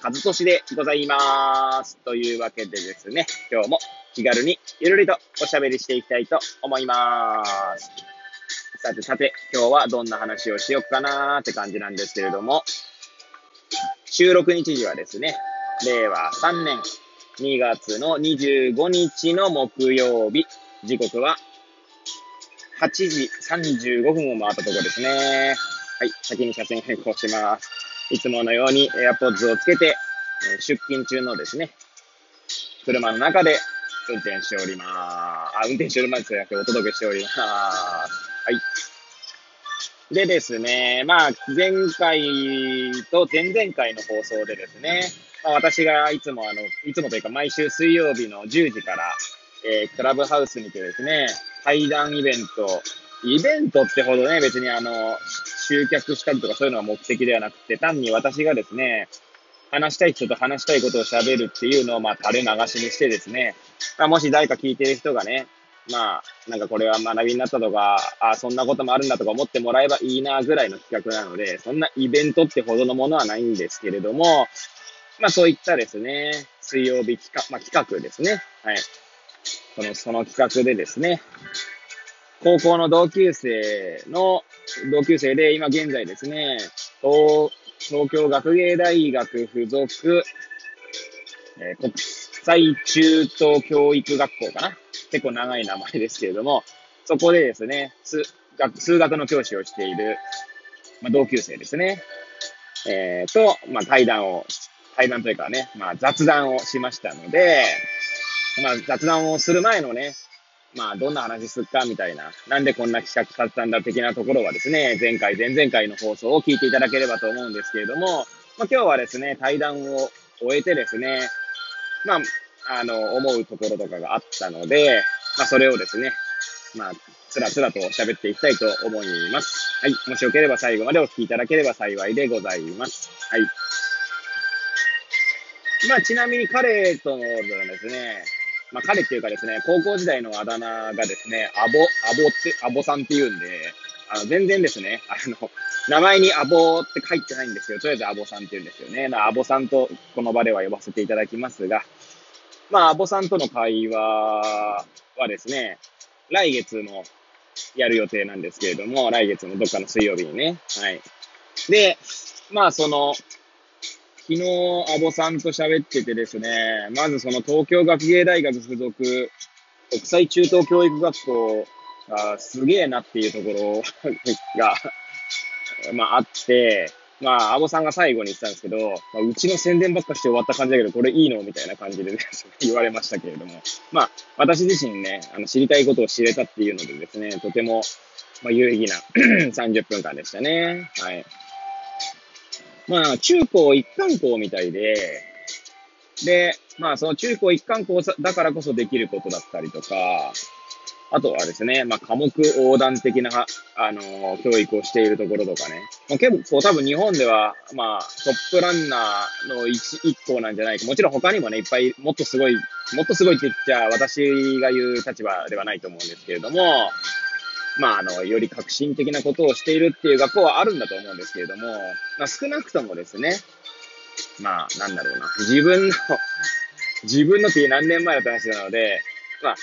和俊でございます。というわけでですね、今日も気軽にゆるりとおしゃべりしていきたいと思います。さてさて、今日はどんな話をしよっかなーって感じなんですけれども、収録日時はですね、令和3年2月の25日の木曜日、時刻は8時35分を回ったところですね。はい、先に車線変更します。いつものように AirPods をつけて、出勤中のですね、車の中で運転しております。あ、運転しておりますじゃなくてお届けしております。はい。でですね、まあ、前回と前々回の放送でですね、まあ、私がいつもあの、いつもというか毎週水曜日の10時から、えー、クラブハウスにてですね、対談イベント、イベントってほどね、別にあの、集客したりとかそういうのが目的ではなくて、単に私がですね、話したい人と話したいことを喋るっていうのを、まあ、垂れ流しにしてですね、まあ、もし誰か聞いてる人がね、まあ、なんかこれは学びになったとか、ああそんなこともあるんだとか思ってもらえばいいなぐらいの企画なので、そんなイベントってほどのものはないんですけれども、まあそういったですね、水曜日企画、まあ企画ですね。はい。その、その企画でですね、高校の同級生の、同級生で、今現在ですね、東東京学芸大学附属、えー、国際中等教育学校かな？結構長い名前ですけれども、そこでですね、数学数学の教師をしている、まあ、同級生ですね、えー、と、まあ、対談を、対談というかね、まあ、雑談をしましたので、まあ、雑談をする前のね、まあ、どんな話すっかみたいな、なんでこんな企画立ったんだ的なところはですね、前回、前々回の放送を聞いていただければと思うんですけれども、まあ、今日はですね、対談を終えてですね、まあ、あの、思うところとかがあったので、まあ、それをですね、まあ、つらつらと喋っていきたいと思います。はい。もしよければ最後までお聞きいただければ幸いでございます。はい。まあ、ちなみに彼とのですね、まあ、彼っていうかですね、高校時代のあだ名がですね、アボ、アボって、アボさんって言うんで、あの、全然ですね、あの、名前にアボって書いてないんですよ。とりあえずアボさんって言うんですよね。アボさんとこの場では呼ばせていただきますが、まあ、アボさんとの会話はですね、来月もやる予定なんですけれども、来月のどっかの水曜日にね。はい。で、まあ、その、昨日、アボさんと喋っててですね、まずその東京学芸大学附属国際中等教育学校がすげえなっていうところが まああって、まあ、アボさんが最後に言ってたんですけど、まあ、うちの宣伝ばっかして終わった感じだけど、これいいのみたいな感じで、言われましたけれども、まあ、私自身ね、あの、知りたいことを知れたっていうのでですね、とても、まあ、有意義な 30分間でしたね。はい。まあ、中高一貫校みたいで、で、まあ、その中高一貫校だからこそできることだったりとか、あとはですね、まあ、科目横断的な、あのー、教育をしているところとかね。まあ、結構多分日本では、まあ、トップランナーの一一校なんじゃないか。もちろん他にもね、いっぱい、もっとすごい、もっとすごいって言っちゃ、私が言う立場ではないと思うんですけれども、まあ、あの、より革新的なことをしているっていう学校はあるんだと思うんですけれども、まあ、少なくともですね、まあ、なんだろうな、自分の 自分のっていう何年前の話なので、まあ、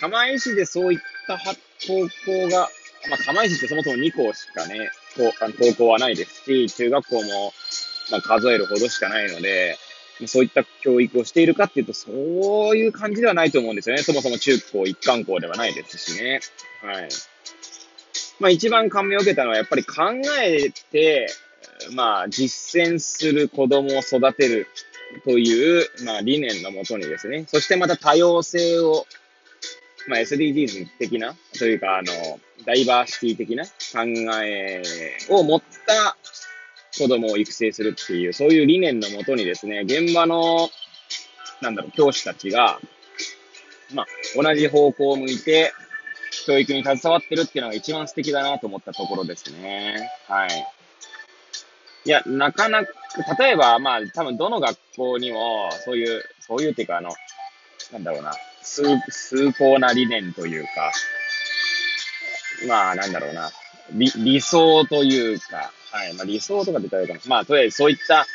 釜石でそういった高校が、まあ、釜石ってそもそも2校しかね、高校はないですし、中学校も、まあ、数えるほどしかないので、そういった教育をしているかっていうと、そういう感じではないと思うんですよね。そもそも中高一貫校ではないですしね。はい。まあ一番感銘を受けたのはやっぱり考えて、まあ実践する子供を育てるという、まあ理念のもとにですね、そしてまた多様性を、まあ SDGs 的な、というかあの、ダイバーシティ的な考えを持った子供を育成するっていう、そういう理念のもとにですね、現場のなんだろう、教師たちが、まあ、同じ方向を向いて、教育に携わってるっていうのが一番素敵だなと思ったところですね。はい。いや、なかなか、例えば、まあ、多分どの学校にも、そういう、そういうっていうか、あの、なんだろうな、崇高な理念というか、まあ、なんだろうな、理理想というか、はい、まあ理想とかって言ったらいいかな。まあ、とりあえずそういった、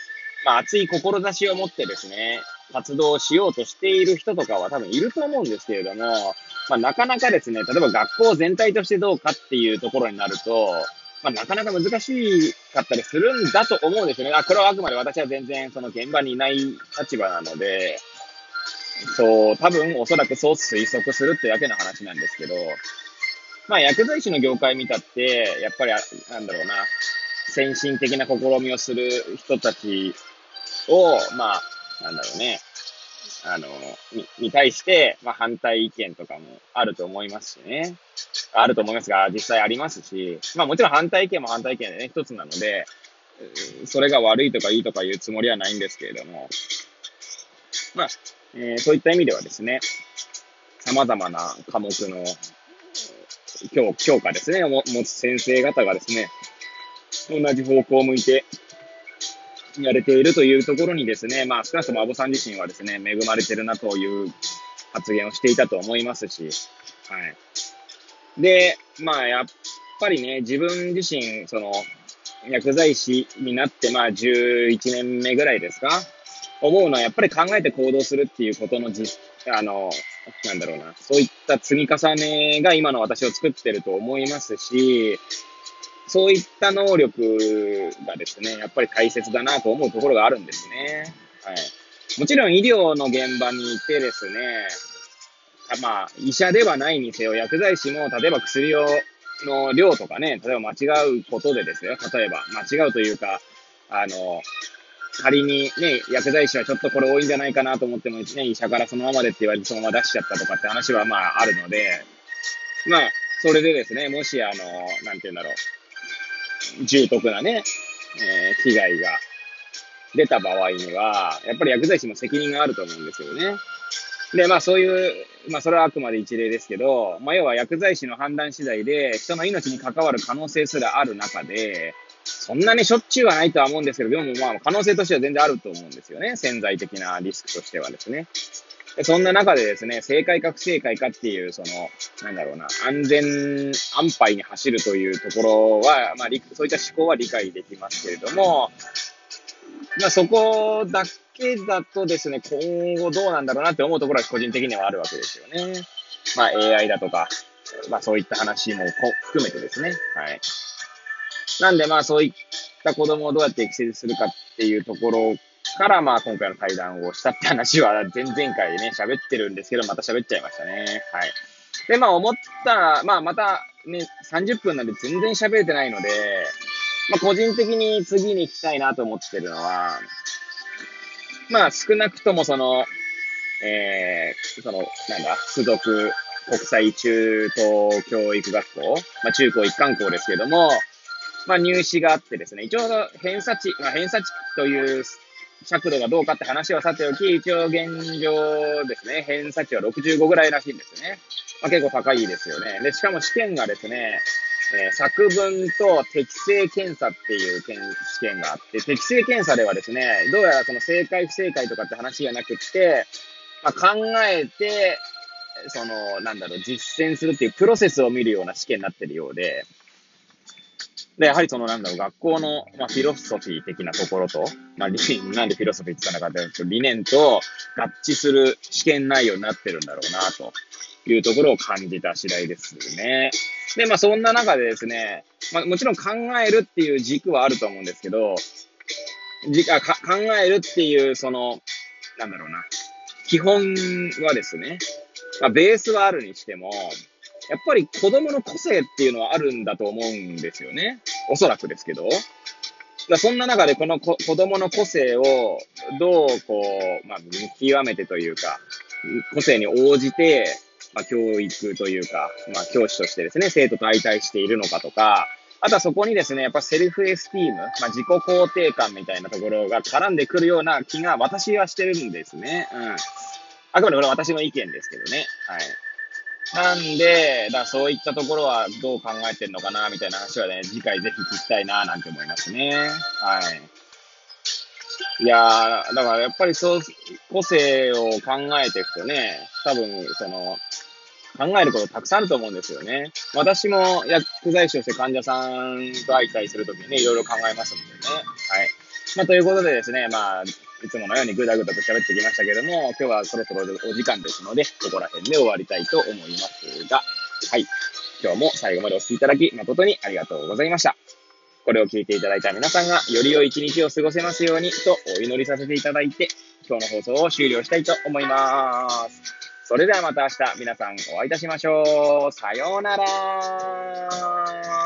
まあ、熱い志を持ってですね、活動しようとしている人とかは多分いると思うんですけれども、まあ、なかなかですね、例えば学校全体としてどうかっていうところになると、まあ、なかなか難しかったりするんだと思うんですよね。あ、これはあくまで私は全然その現場にいない立場なので、そう、多分おそらくそう推測するってだけの話なんですけど、まあ薬剤師の業界見たって、やっぱり、なんだろうな、先進的な試みをする人たちを、まあ、なんだろうね、あの、に、に対して、まあ反対意見とかもあると思いますしね。あると思いますが、実際ありますし、まあもちろん反対意見も反対意見でね、一つなので、それが悪いとかいいとか言うつもりはないんですけれども、まあ、えー、そういった意味ではですね、様々な科目の教教科ですね、持つ先生方がですね、同じ方向を向いてやれているというところにですね、まあ少なくともアボさん自身はですね、恵まれてるなという発言をしていたと思いますし、はい。で、まあやっぱりね、自分自身、その、薬剤師になってまあ11年目ぐらいですか思うのはやっぱり考えて行動するっていうことの実、あの、なんだろうな、そういった積み重ねが今の私を作ってると思いますし、そういった能力がですね、やっぱり大切だなと思うところがあるんですね。はい。もちろん医療の現場にいてですね、まあ、医者ではないにせよ、薬剤師も、例えば薬を、の量とかね、例えば間違うことでですよ、例えば、間違うというか、あの、仮にね、薬剤師はちょっとこれ多いんじゃないかなと思っても、ね、医者からそのままでって言われてそのまま出しちゃったとかって話はまああるので、まあ、それでですね、もしあの、なんて言うんだろう、重篤なね、えー、被害が出た場合には、やっぱり薬剤師も責任があると思うんですよね。で、まあそういう、まあそれはあくまで一例ですけど、まあ要は薬剤師の判断次第で人の命に関わる可能性すらある中で、そんなにしょっちゅうはないとは思うんですけど、でもまあ可能性としては全然あると思うんですよね。潜在的なリスクとしてはですね。そんな中でですね、正解か不正解かっていう、その、なんだろうな、安全、安牌に走るというところは、まあ、そういった思考は理解できますけれども、まあ、そこだけだとですね、今後どうなんだろうなって思うところは個人的にはあるわけですよね。まあ、AI だとか、まあ、そういった話も含めてですね。はい。なんでまあそういった子供をどうやって育成するかっていうところから、まあ今回の対談をしたって話は前々回ね、喋ってるんですけど、また喋っちゃいましたね。はい。で、まあ思ったまあまたね、30分なんで全然喋れてないので、まあ個人的に次に行きたいなと思ってるのは、まあ少なくともその、えー、その、なんだ、付属国際中等教育学校、まあ中高一貫校ですけども、まあ、入試があってですね、一応偏差値、まあ、偏差値という尺度がどうかって話はさておき、一応現状ですね、偏差値は65ぐらいらしいんですね。まあ、結構高いですよね。で、しかも試験がですね、えー、作文と適正検査っていう試験があって、適正検査ではですね、どうやらその正解不正解とかって話じゃなくって、まあ、考えて、その、なんだろう、実践するっていうプロセスを見るような試験になってるようで、で、やはりそのなんだろう、学校の、まあ、フィロソフィー的なところと、まあ、理 なんでフィロソフィーって言ったのかというと、理念と合致する試験内容になってるんだろうな、というところを感じた次第ですね。で、まあ、そんな中でですね、まあ、もちろん考えるっていう軸はあると思うんですけど、じあか考えるっていう、その、なんだろうな、基本はですね、まあ、ベースはあるにしても、やっぱり子供の個性っていうのはあるんだと思うんですよね。おそらくですけど。だそんな中でこの子供の個性をどうこう、まあ、見極めてというか、個性に応じて、まあ、教育というか、まあ、教師としてですね、生徒と相対しているのかとか、あとはそこにですね、やっぱセルフエスティーム、まあ、自己肯定感みたいなところが絡んでくるような気が私はしてるんですね。うん。あくまでこれは私の意見ですけどね。はい。なんで、だそういったところはどう考えてるのかな、みたいな話はね、次回ぜひ聞きたいな、なんて思いますね。はい。いやー、だからやっぱりそう、個性を考えていくとね、多分、その、考えることたくさんあると思うんですよね。私も薬剤師として患者さんと相対するときにね、いろいろ考えますのでね。はい。まあ、ということでですね、まあ、いつものようにぐだぐだと喋ってきましたけども、今日はそろそろお時間ですので、ここら辺で終わりたいと思いますが、はい。今日も最後までお聴きいただき、誠にありがとうございました。これを聞いていただいた皆さんが、より良い一日を過ごせますように、とお祈りさせていただいて、今日の放送を終了したいと思います。それではまた明日、皆さんお会いいたしましょう。さようなら。